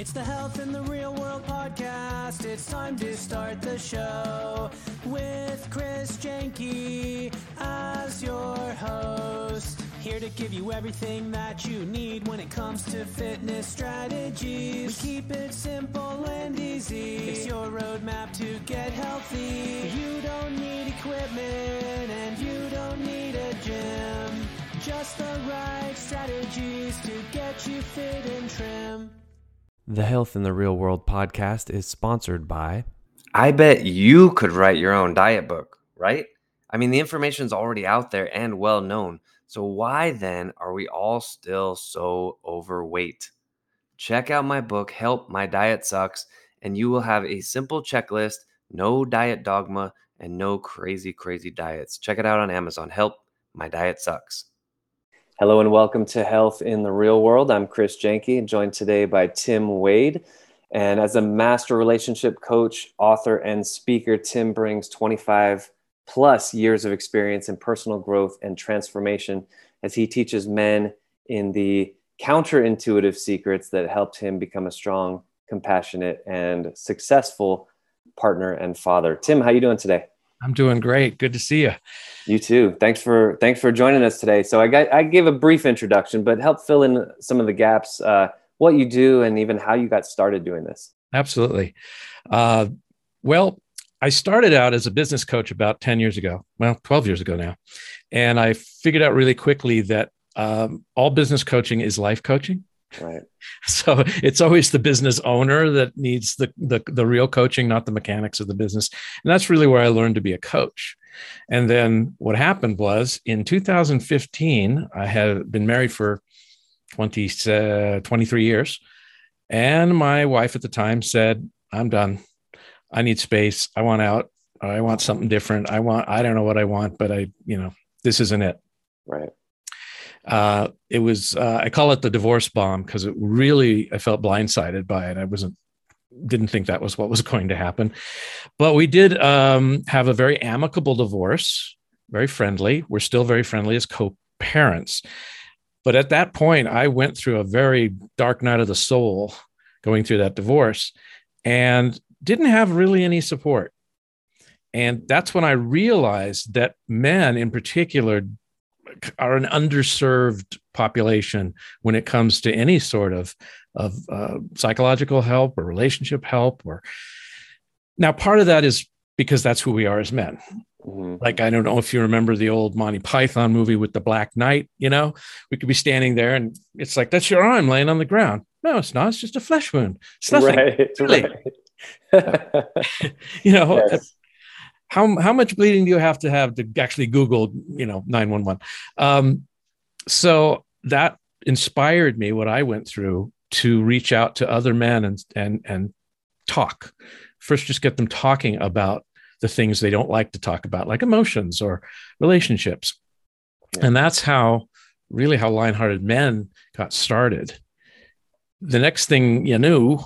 It's the Health in the Real World podcast. It's time to start the show with Chris Jenke as your host. Here to give you everything that you need when it comes to fitness strategies. We keep it simple and easy. It's your roadmap to get healthy. You don't need equipment and you don't need a gym. Just the right strategies to get you fit and trim. The Health in the Real World podcast is sponsored by. I bet you could write your own diet book, right? I mean, the information's already out there and well known. So, why then are we all still so overweight? Check out my book, Help My Diet Sucks, and you will have a simple checklist, no diet dogma, and no crazy, crazy diets. Check it out on Amazon. Help My Diet Sucks. Hello and welcome to Health in the Real World. I'm Chris Jenke, joined today by Tim Wade. And as a master relationship coach, author, and speaker, Tim brings 25 plus years of experience in personal growth and transformation as he teaches men in the counterintuitive secrets that helped him become a strong, compassionate, and successful partner and father. Tim, how are you doing today? I'm doing great. Good to see you. You too. Thanks for thanks for joining us today. So I got I gave a brief introduction, but help fill in some of the gaps. Uh, what you do and even how you got started doing this. Absolutely. Uh, well, I started out as a business coach about 10 years ago, well, 12 years ago now. And I figured out really quickly that um, all business coaching is life coaching. Right. So it's always the business owner that needs the, the the real coaching, not the mechanics of the business. And that's really where I learned to be a coach. And then what happened was in 2015, I had been married for 20, uh, 23 years. And my wife at the time said, I'm done. I need space. I want out. I want something different. I want, I don't know what I want, but I, you know, this isn't it. Right. Uh, it was, uh, I call it the divorce bomb because it really, I felt blindsided by it. I wasn't, didn't think that was what was going to happen. But we did um, have a very amicable divorce, very friendly. We're still very friendly as co parents. But at that point, I went through a very dark night of the soul going through that divorce and didn't have really any support. And that's when I realized that men in particular are an underserved population when it comes to any sort of, of uh, psychological help or relationship help or now part of that is because that's who we are as men Mm-hmm. Like, I don't know if you remember the old Monty Python movie with the Black Knight, you know, we could be standing there and it's like, that's your arm laying on the ground. No, it's not. It's just a flesh wound. It's nothing. Right, really. Right. you know, yes. How, how much bleeding do you have to have to actually Google, you know, 911? Um, so that inspired me, what I went through to reach out to other men and, and, and talk. First, just get them talking about the things they don't like to talk about, like emotions or relationships. Yeah. And that's how really how Lionhearted Men got started. The next thing you knew,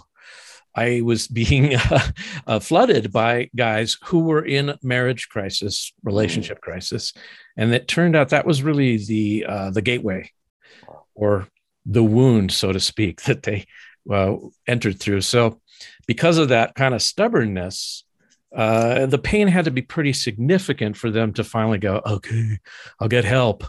I was being uh, uh, flooded by guys who were in marriage crisis, relationship mm. crisis, and it turned out that was really the uh, the gateway, or the wound, so to speak, that they uh, entered through. So, because of that kind of stubbornness, uh, the pain had to be pretty significant for them to finally go, okay, I'll get help,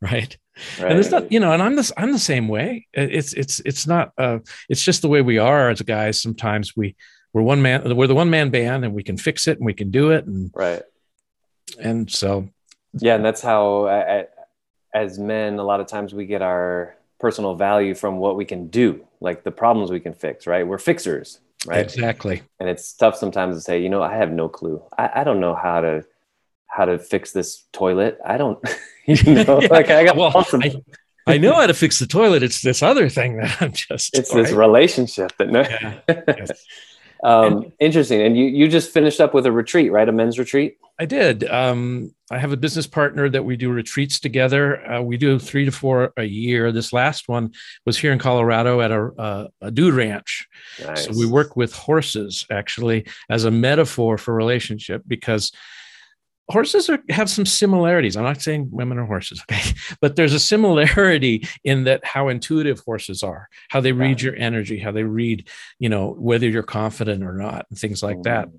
right? right? And it's not, you know, and I'm this, I'm the same way. It's, it's, it's not, uh, it's just the way we are as guys. Sometimes we, we're one man, we're the one man band, and we can fix it and we can do it, and right. And so, yeah, and that's how, I, I, as men, a lot of times we get our personal value from what we can do, like the problems we can fix. Right? We're fixers right exactly and it's tough sometimes to say you know i have no clue i, I don't know how to how to fix this toilet i don't you know yeah. like i got well, awesome. I, I, know how to fix the toilet it's this other thing that i'm just it's right? this relationship that no yeah. yes. Um interesting and you you just finished up with a retreat right a men's retreat I did. Um, I have a business partner that we do retreats together. Uh, we do three to four a year. This last one was here in Colorado at a, uh, a dude ranch. Nice. So we work with horses actually as a metaphor for relationship because horses are, have some similarities. I'm not saying women are horses, okay, but there's a similarity in that how intuitive horses are, how they read your energy, how they read, you know, whether you're confident or not, and things like that. Mm.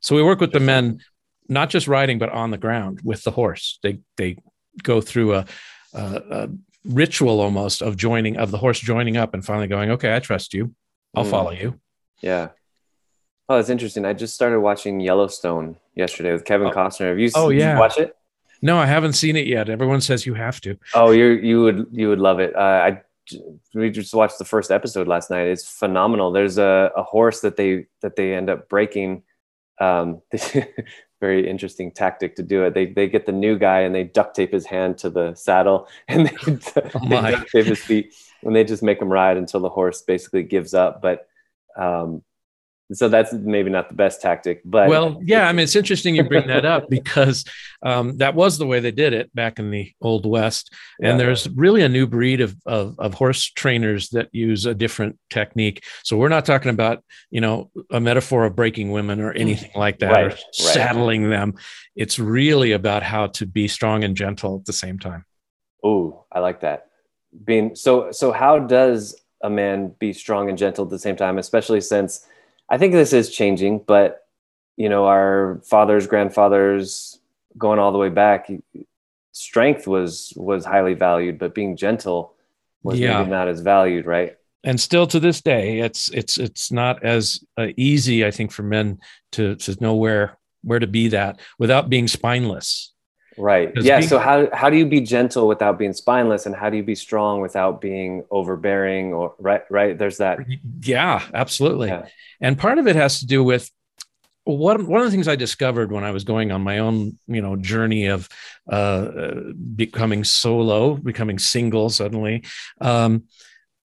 So we work with the men, not just riding, but on the ground with the horse. They they go through a, a, a ritual almost of joining of the horse joining up and finally going, okay, I trust you, I'll Mm. follow you. Yeah. Oh, that's interesting. I just started watching Yellowstone yesterday with Kevin Oh. Costner. Have you, Oh, you yeah. watch it? No, I haven't seen it yet. Everyone says you have to. Oh, you you would you would love it. Uh, I we just watched the first episode last night. It's phenomenal. There's a, a horse that they that they end up breaking. Um, very interesting tactic to do it. They they get the new guy and they duct tape his hand to the saddle and they, Oh they duct tape his feet and they just make him ride until the horse basically gives up. But um, so that's maybe not the best tactic. But well, yeah, I mean, it's interesting you bring that up because um, that was the way they did it back in the old west. And Yeah. there's really a new breed of, of of horse trainers that use a different technique. So we're not talking about you know a metaphor of breaking women or anything like that, Right, or right. saddling them. It's really about how to be strong and gentle at the same time. Oh, I like that. Being so so how does a man be strong and gentle at the same time, especially since I think this is changing, but you know, our fathers, grandfathers going all the way back, strength was was highly valued, but being gentle was Yeah. maybe not as valued, right? and still to this day it's it's it's not as uh, easy i think for men to to know where where to be that without being spineless Right. Yeah. being- So how how do you be gentle without being spineless, and how do you be strong without being overbearing? Or right, right. There's that. yeah absolutely Yeah. and part of it has to do with one, one of the things I discovered when I was going on my own, you know, journey of uh, uh, becoming solo, becoming single suddenly, um,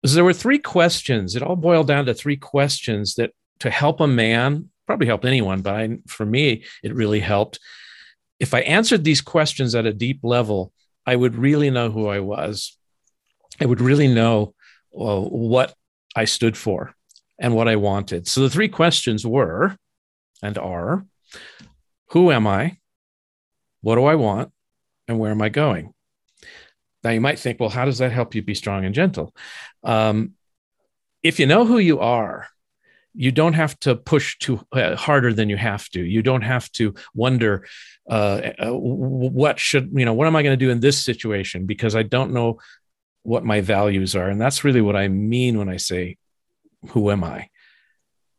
is there were three questions. It all boiled down to three questions that to help a man, probably help anyone, but I, for me, it really helped. If I answered these questions at a deep level, I would really know who I was. I would really know uh, what I stood for and what I wanted. So the three questions were and are Who am I? What do I want? And where am I going? Now you might think, well, how does that help you be strong and gentle? Um, if you know who you are, you don't have to push too uh, harder than you have to. You don't have to wonder uh, uh, what should you know. What am I going to do in this situation? Because I don't know what my values are, and that's really what I mean when I say, "Who am I?"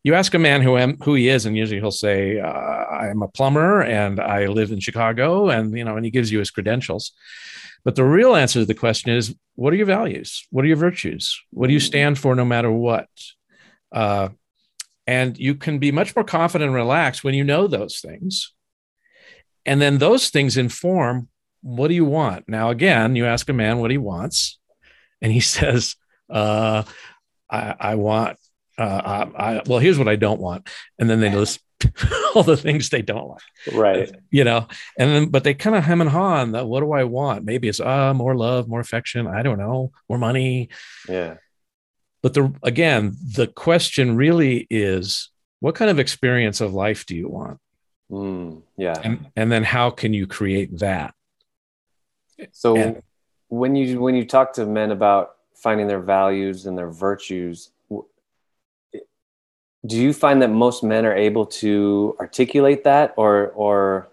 You ask a man who am who he is, and usually he'll say, uh, "I'm a plumber and I live in Chicago," and you know, and he gives you his credentials. But the real answer to the question is, what are your values? What are your virtues? What do you stand for, no matter what? Uh, and you can be much more confident and relaxed when you know those things. And then those things inform what do you want? Now, again, you ask a man what he wants, and he says, uh, I, I want, uh, I, I, well, here's what I don't want. And then they list all the things they don't like, Right. you know, and then, but they kind of hem and haw on that. What do I want? Maybe it's, uh, more love, more affection. I don't know, more money. Yeah. But the, again, the question really is, what kind of experience of life do you want? Mm, yeah. and and then how can you create that So And- when you when you talk to men about finding their values and their virtues, do you find that most men are able to articulate that, or or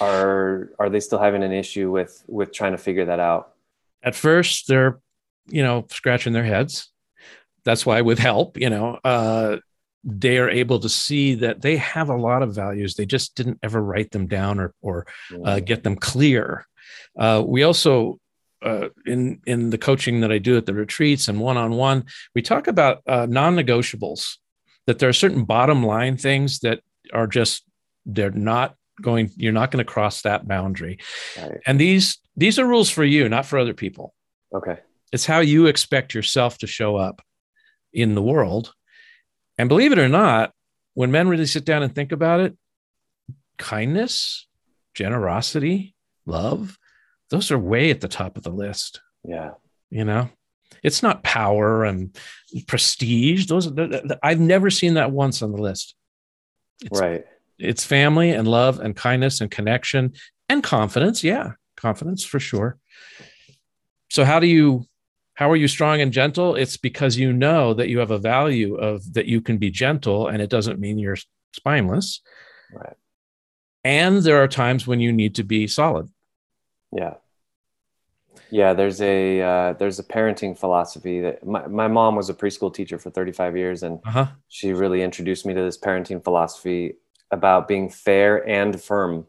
are are they still having an issue with with trying to figure that out? at first they're you know scratching their heads that's why with help you know uh they are able to see that they have a lot of values they just didn't ever write them down or or uh, get them clear uh, we also uh, in in the coaching that I do at the retreats and one on one, we talk about uh, non-negotiables. That there are certain bottom line things that are just they're not going. You're not going to cross that boundary. Right. And these these are rules for you, not for other people. Okay. It's how you expect yourself to show up in the world. And believe it or not, when men really sit down and think about it, kindness, generosity, love, those are way at the top of the list. Yeah. You know, it's not power and prestige. Those th- th- I've never seen that once on the list. It's right. it's family and love and kindness and connection and confidence. Yeah, confidence for sure. So how do you how are you strong and gentle? It's because you know that you have a value of that you can be gentle and it doesn't mean you're spineless. Right. And there are times when you need to be solid. Yeah. Yeah, there's a uh, there's a parenting philosophy that my, my mom was a preschool teacher for 35 years and Uh-huh. she really introduced me to this parenting philosophy about being fair and firm.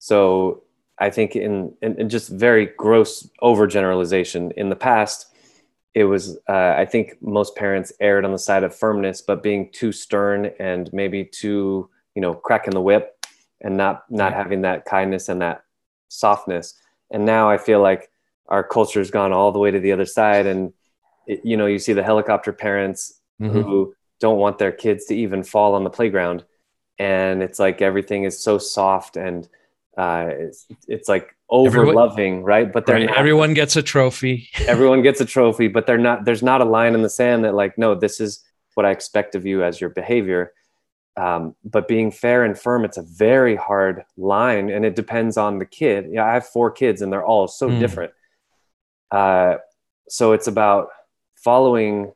So I think in, in, in just very gross overgeneralization in the past, it was uh, I think most parents erred on the side of firmness, but being too stern and maybe too you know cracking the whip and not not Yeah. having that kindness and that softness. And now I feel like our culture's gone all the way to the other side, and it, you know you see the helicopter parents Mhm. who don't want their kids to even fall on the playground and it's like everything is so soft and uh, it's, it's like over loving right but they're Right. not, Everyone gets a trophy. everyone gets a trophy but they're not there's not a line in the sand that like no this is what i expect of you as your behavior um, but being fair and firm it's a very hard line and it depends on the kid yeah i have four kids and they're all so Mm. different uh, so it's about following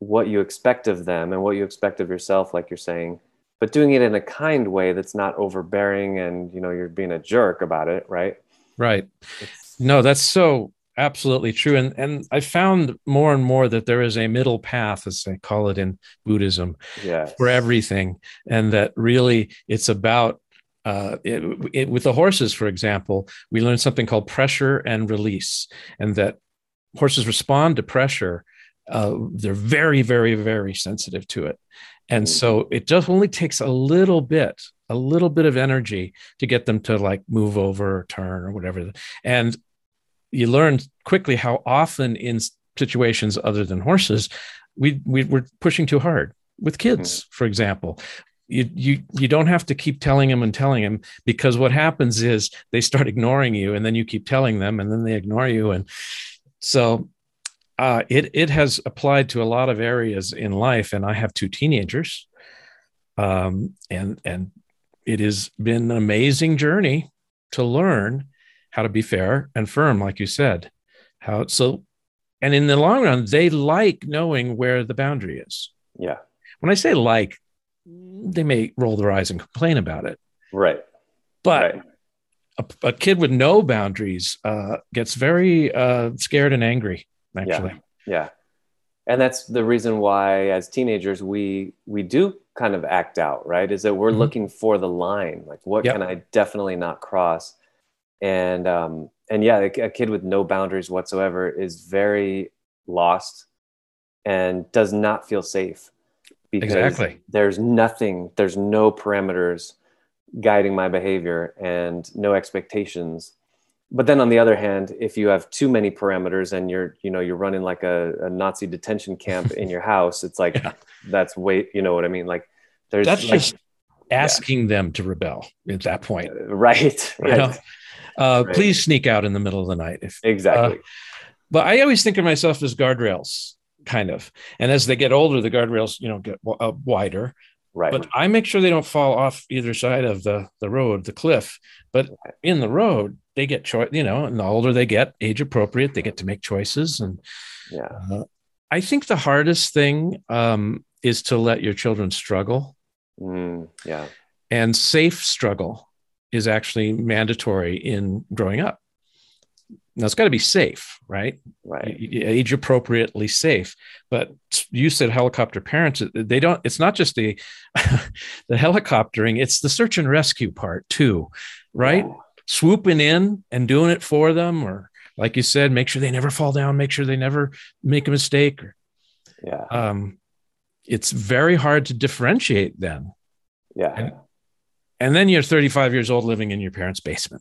what you expect of them and what you expect of yourself like you're saying but doing it in a kind way that's not overbearing and you know you're being a jerk about it right Right. It's- No, that's so absolutely true. And and I found more and more that there is a middle path, as they call it in Buddhism, yeah for everything, and that really it's about. Uh, it, it, with the horses, for example, we learned something called pressure and release, and that horses respond to pressure. Uh, they're very, very, very sensitive to it, and Mhm. so it just only takes a little bit, a little bit of energy to get them to like move over or turn or whatever. And you learn quickly how often in situations other than horses, we, we we're pushing too hard with kids, for example. You, you you don't have to keep telling them and telling them because what happens is they start ignoring you and then you keep telling them and then they ignore you and so uh, it it has applied to a lot of areas in life and I have two teenagers um, and and it has been an amazing journey to learn how to be fair and firm, like you said. How so, and in the long run, they like knowing where the boundary is. yeah When I say like, they may roll their eyes and complain about it, right but right a, a kid with no boundaries uh, gets very uh, scared and angry. Actually, yeah and that's the reason why as teenagers we we do kind of act out right is that we're Mhm. looking for the line like what Yep. can i definitely not cross and um and yeah a, a kid with no boundaries whatsoever is very lost and does not feel safe because Exactly. there's nothing there's no parameters guiding my behavior and no expectations but then on the other hand if you have too many parameters and you're you know you're running like a, a nazi detention camp in your house it's like Yeah. that's way you know what i mean like there's that's like, just asking them to rebel at that point. right You know? Uh, Right. Please sneak out in the middle of the night if exactly but I always think of myself as guardrails, kind of. And as they get older, the guardrails, you know, get w- uh, wider. right But I make sure they don't fall off either side of the the road, the cliff. But in the road, they get choice. You know, and the older they get, age appropriate, they get to make choices. And yeah uh, I think the hardest thing um, is to let your children struggle, Mm, yeah and safe struggle is actually mandatory in growing up. Now it's got to be safe, right? right age appropriately safe but you said helicopter parents they don't it's not just the the helicoptering it's the search and rescue part too right Yeah. Swooping in and doing it for them or like you said make sure they never fall down make sure they never make a mistake or, yeah. um it's very hard to differentiate then yeah. And- and then you're 35 years old living in your parents basement.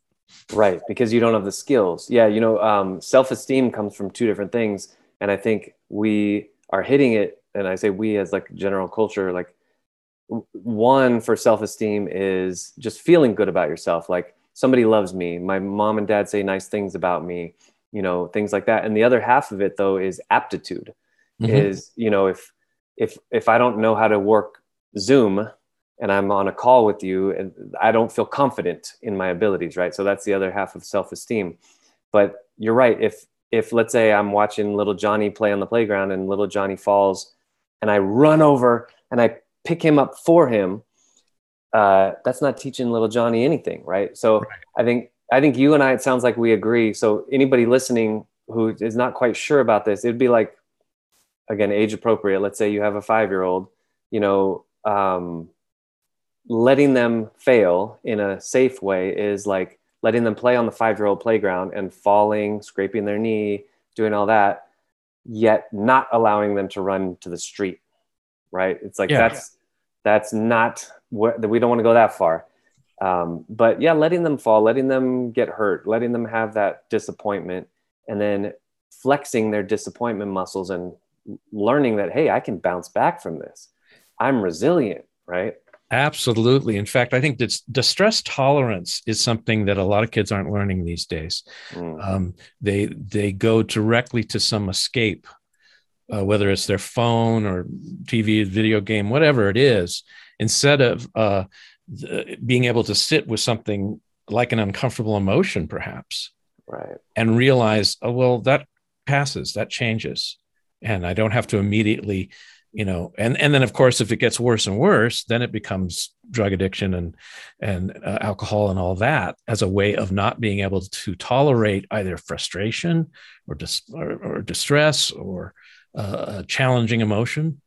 Right because you don't have the skills. Yeah you know um, self-esteem comes from two different things and i think we are hitting it and i say we as like general culture like one for self-esteem is just feeling good about yourself. Like somebody loves me my mom and dad say nice things about me you know things like that and the other half of it though is aptitude Mhm. is you know if if if i don't know how to work zoom and I'm on a call with you and I don't feel confident in my abilities, right? So that's the other half of self-esteem. But you're right. If if let's say I'm watching little Johnny play on the playground and little Johnny falls and I run over and I pick him up for him, uh, that's not teaching little Johnny anything, right? So right. I think I think you and I, it sounds like we agree. So anybody listening who is not quite sure about this, it'd be like, again, age appropriate. Let's say you have a five year old, you know, um, letting them fail in a safe way is like letting them play on the five year old playground and falling, scraping their knee, doing all that, yet not allowing them to run to the street. Right. It's like yeah. that's that's not we don't want to go that far. Um, but yeah, letting them fall, letting them get hurt, letting them have that disappointment, and then flexing their disappointment muscles and learning that, hey, I can bounce back from this. I'm resilient, right? Absolutely. In fact, I think that distress tolerance is something that a lot of kids aren't learning these days. Mm. Um, they they go directly to some escape, uh, whether it's their phone or TV, video game, whatever it is, instead of uh, the, being able to sit with something like an uncomfortable emotion, perhaps, right, and realize, oh well, that passes, that changes, and I don't have to immediately you know and and then of course if it gets worse and worse then it becomes drug addiction and and uh, alcohol and all that as a way of not being able to tolerate either frustration or dis- or, or distress or uh, a challenging emotion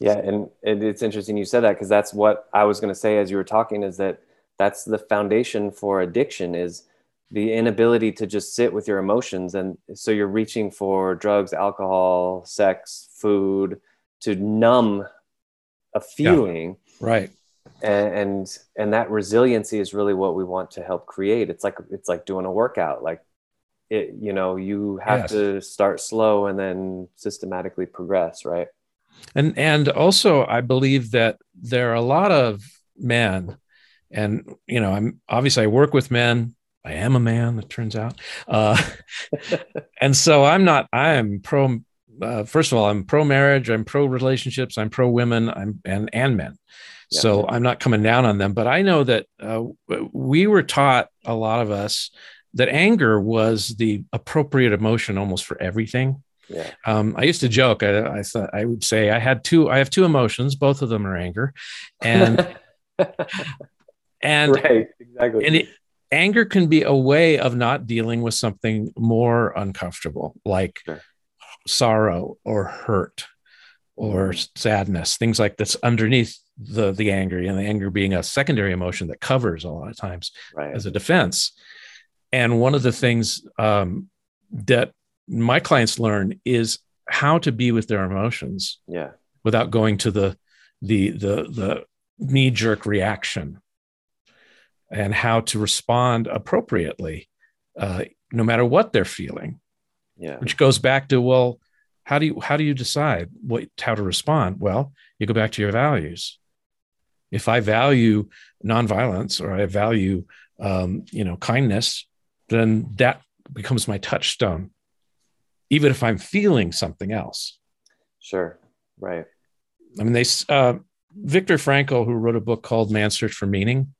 yeah and it's interesting you said that because that's what i was going to say as you were talking is that that's the foundation for addiction is the inability to just sit with your emotions. And so you're reaching for drugs alcohol sex food to numb a feeling. Yeah, right. And, and and that resiliency is really what we want to help create. It's like it's like doing a workout like it you know you have yes. to start slow and then systematically progress right and and also i believe that there are a lot of men and you know i'm obviously i work with men I am a man, it turns out. Uh, and so I'm not, I am pro, uh, first of all, I'm pro marriage, I'm pro relationships, I'm pro women, I'm and, and men. Yeah. So I'm not coming down on them, but I know that uh, we were taught, a lot of us, that anger was the appropriate emotion almost for everything. Yeah. Um, I used to joke. I, I thought I would say I had two. I have two emotions. Both of them are anger, and and right, exactly. And it, anger can be a way of not dealing with something more uncomfortable like sure. sorrow or hurt or mm-hmm. sadness things like this underneath the the anger and the anger being a secondary emotion that covers a lot of times right. as a defense and one of the things um, that my clients learn is how to be with their emotions yeah without going to the the the the knee jerk reaction and how to respond appropriately, uh, no matter what they're feeling. Yeah. Which goes back to well, how do you how do you decide what how to respond? Well, you go back to your values. If I value nonviolence or I value um, you know kindness, then that becomes my touchstone, even if I'm feeling something else. Sure. Right. I mean, they uh, Viktor Frankl, who wrote a book called Man's Search for Meaning,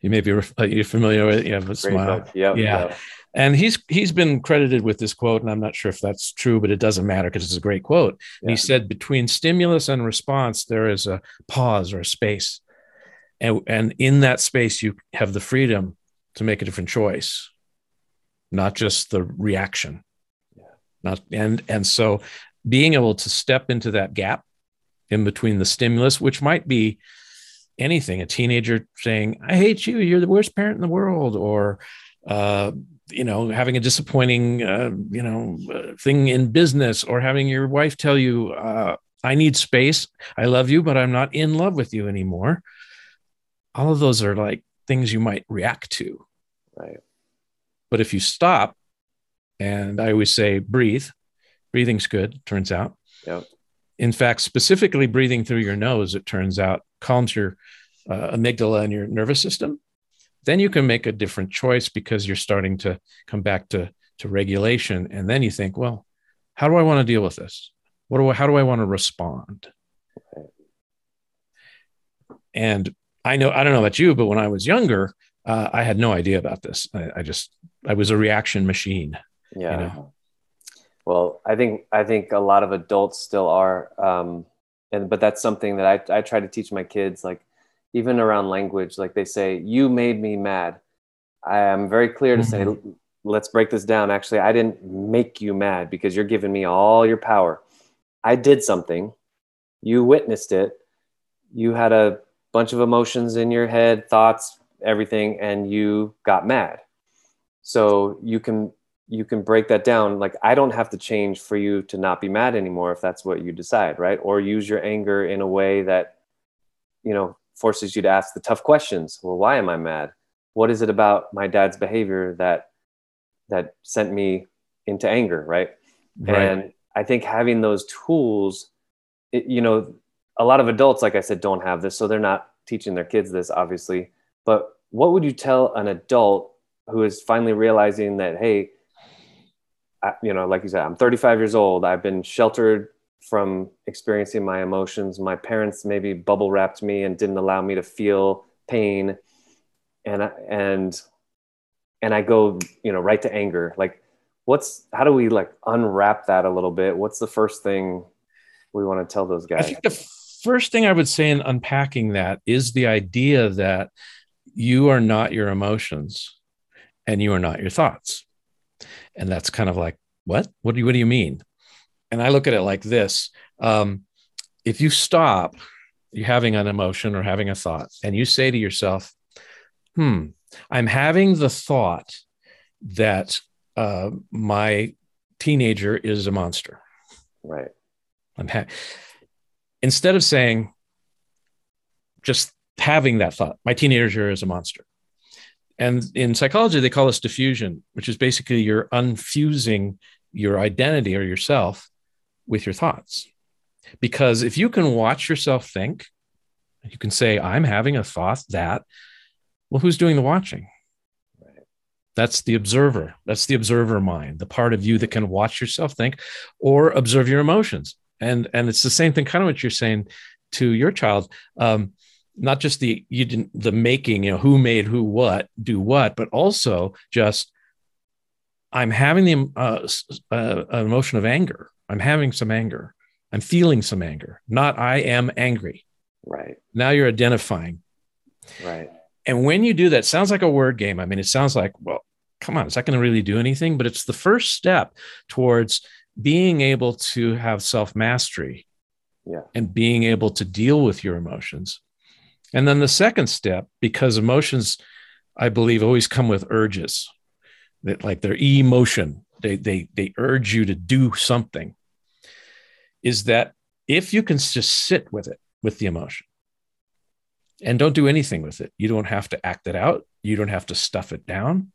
you may be uh, you're familiar with you have a smile. Yeah, yeah. And he's he's been credited with this quote, and I'm not sure if that's true, but it doesn't matter because it's a great quote. Yeah. And he said, between stimulus and response, there is a pause or a space. And, and in that space, you have the freedom to make a different choice, not just the reaction. Not and and so being able to step into that gap in between the stimulus, which might be anything a teenager saying i hate you you're the worst parent in the world or uh, you know having a disappointing uh, you know uh, thing in business or having your wife tell you uh, i need space i love you but i'm not in love with you anymore. All of those are like things you might react to. Right. But if you stop and i always say breathe breathing's good turns out yep. in fact specifically breathing through your nose it turns out calms your uh, amygdala and your nervous system, then you can make a different choice because you're starting to come back to, to regulation. And then you think, well, how do I want to deal with this? What do I, how do I want to respond? And I know I don't know about you, but when I was younger, uh, I had no idea about this. I, I, just I was a reaction machine. Yeah. You know? Well, I think I think a lot of adults still are, um, and but that's something that I I try to teach my kids. Like even around language, like they say, "You made me mad." I am very clear to mm-hmm. say, let's break this down. Actually, I didn't make you mad because you're giving me all your power. I did something. You witnessed it. You had a bunch of emotions in your head, thoughts, everything, and you got mad. So you can you can break that down. Like I don't have to change for you to not be mad anymore if that's what you decide, right? Or use your anger in a way that you know forces you to ask the tough questions. Well, why am I mad? What is it about my dad's behavior that that sent me into anger, right? right. And I think having those tools, it, you know, a lot of adults, like I said, don't have this, so they're not teaching their kids this, obviously. But what would you tell an adult who is finally realizing that, hey, I, you know, like you said, I'm 35 years old. I've been sheltered from experiencing my emotions. My parents maybe bubble wrapped me and didn't allow me to feel pain, and and and I go, you know, right to anger. Like, what's how do we like unwrap that a little bit? What's the first thing we want to tell those guys? I think the first thing I would say in unpacking that is the idea that you are not your emotions and you are not your thoughts. And that's kind of like, what? What do you, what do you mean? And I look at it like this. Um, if you stop, you're having an emotion or having a thought, and you say to yourself, hmm, I'm having the thought that uh, my teenager is a monster. Right. I'm ha- instead of saying, just having that thought, my teenager is a monster. And in psychology, they call this defusion, which is basically you're unfusing your identity or yourself with your thoughts. Because if you can watch yourself think, you can say, I'm having a thought that, well, who's doing the watching? That's the observer. That's the observer mind, the part of you that can watch yourself think or observe your emotions. And and it's the same thing, kind of what you're saying to your child. Um, not just the you didn't the making, you know, who made who what, do what, but also just I'm having the uh, uh, emotion of anger. I'm having some anger. I'm feeling some anger. Not I am angry. Right. Now you're identifying. Right. And when you do that, sounds like a word game. I mean, it sounds like, well, come on, is that going to really do anything? But it's the first step towards being able to have self mastery yeah. and being able to deal with your emotions. And then the second step, because emotions, I believe, always come with urges that like their emotion, they, they, they urge you to do something, is that if you can just sit with it, with the emotion, and don't do anything with it, you don't have to act it out, you don't have to stuff it down,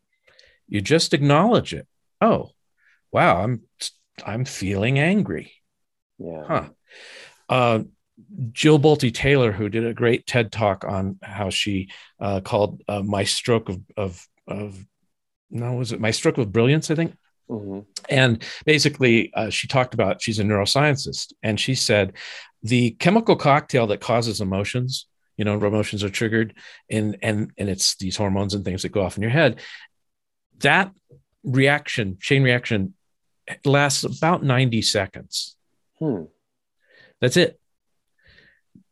you just acknowledge it. Oh, wow, I'm I'm feeling angry. Yeah. Huh. Uh, Jill Bolte Taylor, who did a great TED talk on how she uh, called uh, my stroke of, of, of, no, was it my stroke of brilliance? I think. Mm-hmm. And basically, uh, she talked about she's a neuroscientist, and she said the chemical cocktail that causes emotions. You know, emotions are triggered, and and and it's these hormones and things that go off in your head. That reaction, chain reaction, lasts about 90 seconds. Hmm. That's it.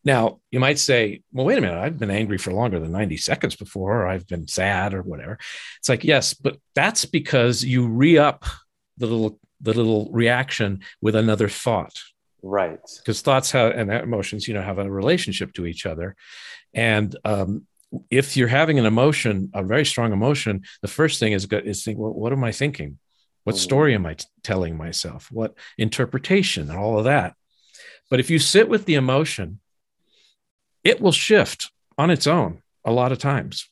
Now, you might say, well, wait a minute, I've been angry for longer than 90 seconds before, or I've been sad or whatever. It's like, yes, but that's because you re up the little the little reaction with another thought. Right. Because thoughts have and emotions, you know, have a relationship to each other. And um, if you're having an emotion, a very strong emotion, the first thing is good is think, well, what am I thinking? What story am I t- telling myself? What interpretation and all of that? But if you sit with the emotion, it will shift on its own a lot of times.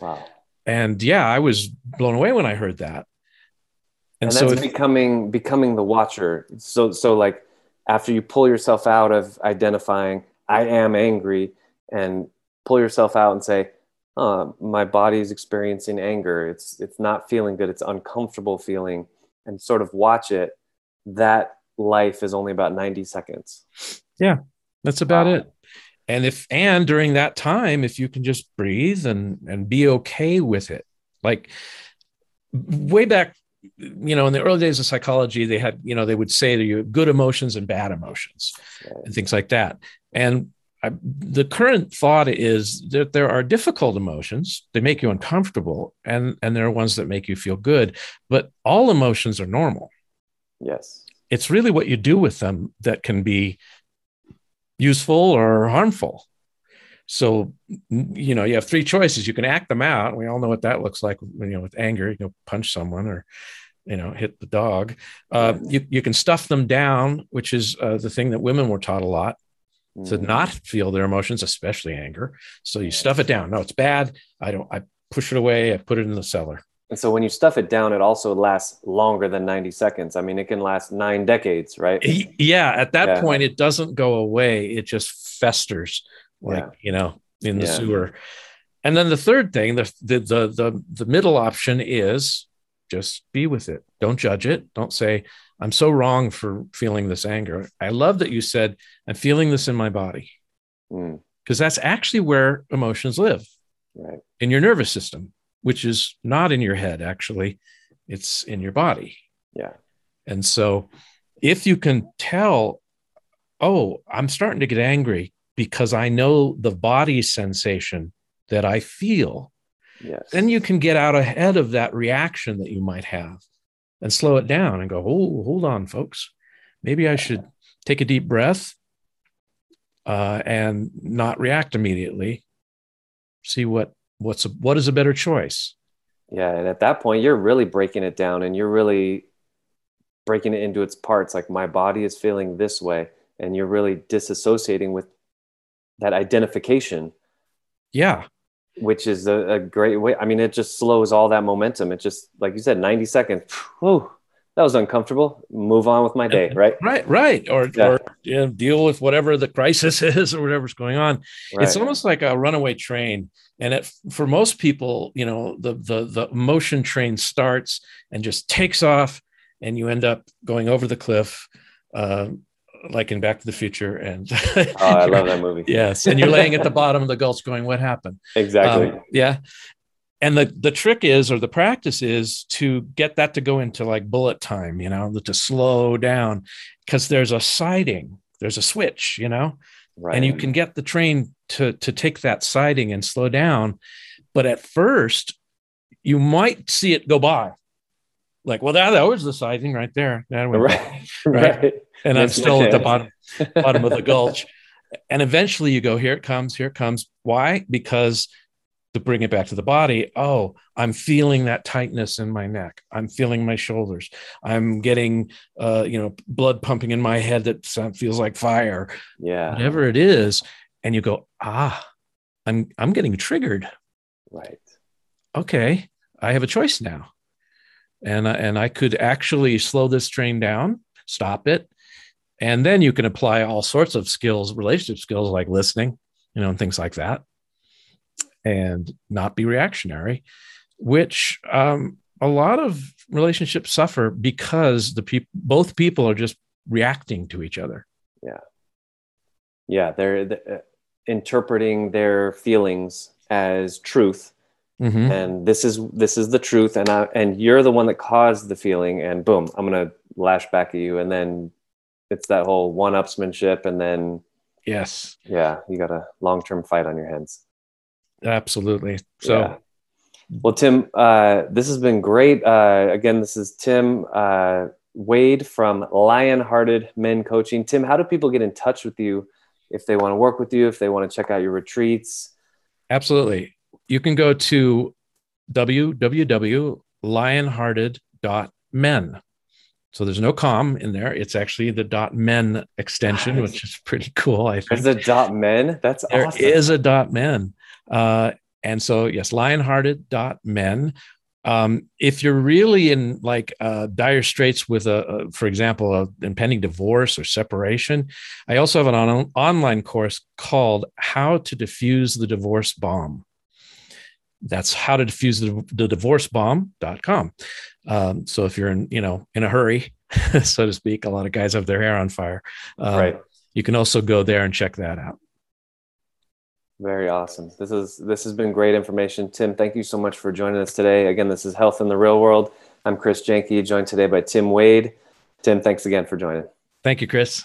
Wow. And yeah, I was blown away when I heard that. And, and so that's becoming becoming the watcher. So so like after you pull yourself out of identifying I am angry and pull yourself out and say, uh, my body is experiencing anger. It's it's not feeling good. It's uncomfortable feeling, and sort of watch it. That life is only about ninety seconds. Yeah, that's about wow. it. And if and during that time if you can just breathe and and be okay with it. Like way back you know in the early days of psychology they had you know they would say that you have good emotions and bad emotions and things like that. And I, the current thought is that there are difficult emotions. They make you uncomfortable and and there are ones that make you feel good but all emotions are normal. Yes. it's really what you do with them that can be useful or harmful. So you know you have three choices. You can act them out. We all know what that looks like you know with anger. You know punch someone or you know hit the dog. Uh, you, you can stuff them down which is uh, the thing that women were taught a lot to Mm. not feel their emotions especially anger. So you stuff it down. No it's bad. I don't i push it away. I put it in the cellar And so when you stuff it down, it also lasts longer than 90 seconds. I mean, it can last nine decades, right? Yeah at that Yeah. point it doesn't go away it just festers like Yeah. you know in the Yeah. sewer and then the third thing the, the the the the middle option is just be with it don't judge it don't say i'm so wrong for feeling this anger i love that you said i'm feeling this in my body Mm, because that's actually where emotions live right. in your nervous system which is not in your head actually it's in your body Yeah. and so if you can tell, oh, I'm starting to get angry because I know the body sensation that I feel, Yes. then you can get out ahead of that reaction that you might have and slow it down and go, oh, hold on, folks. Maybe I should take a deep breath uh, and not react immediately. See what what's a, what is a better choice. Yeah, and at that point, you're really breaking it down and you're really breaking it into its parts. Like my body is feeling this way, and you're really disassociating with that identification, Yeah, which is a, a great way. I mean, it just slows all that momentum. It just, like you said, 90 seconds. Whew, that was uncomfortable. Move on with my day, right? right, right. Or Yeah. or you know, deal with whatever the crisis is or whatever's going on. Right. it's almost like a runaway train and it, for most people you know the the the motion train starts and just takes off and you end up going over the cliff uh, like in back to the future and oh, I love that movie. yes and you're laying at the bottom of the gulch going what happened Exactly. Um, yeah and the the trick is or the practice is to get that to go into like bullet time you know to slow down because there's a siding there's a switch you know? Right. and you can get the train to to take that siding and slow down. But at first you might see it go by. Like well that, that was the siding right there. By. right. right. and i'm That's my still at the bottom bottom of the gulch. And eventually you go here it comes here it comes. Why? Because to bring it back to the body. Oh i'm feeling that tightness in my neck. I'm feeling my shoulders. I'm getting uh you know blood pumping in my head that feels like fire. Yeah. whatever it is. And you go ah i'm i'm getting triggered. Right. okay i have a choice now. And I- and i could actually slow this train down stop it. And then you can apply all sorts of skills relationship skills like listening you know and things like that and not be reactionary which um, a lot of relationships suffer because the people both people are just reacting to each other Yeah. They're, they're uh, interpreting their feelings as truth Mhm. and this is this is the truth and I, and you're the one that caused the feeling and boom i'm gonna lash back at you and then it's that whole one-upsmanship and then yes yeah you got a long-term fight on your hands absolutely so Yeah. well tim uh, this has been great uh, again this is tim uh, wade from lionhearted men coaching tim how do people get in touch with you if they want to work with you if they want to check out your retreats Absolutely. You can go to www.lionhearted.men. So there's no com in there. It's actually the dot men extension, which is pretty cool. I think there's a dot men that's there awesome is a dot men. Uh, and so, yes, lionhearted.men. Um, if you're really in like uh, dire straits with a, a, for example, a impending divorce or separation, I also have an on- online course called How to Diffuse the Divorce Bomb. That's how to diffuse the, the divorce bomb.com. Um, so if you're in, you know, in a hurry, so to speak, a lot of guys have their hair on fire. Um, right You can also go there and check that out. Very awesome. This is this has been great information. Tim, thank you so much for joining us today. Again, this is Health in the Real World. I'm Chris Jenke, joined today by Tim Wade. Tim, thanks again for joining. Thank you, Chris.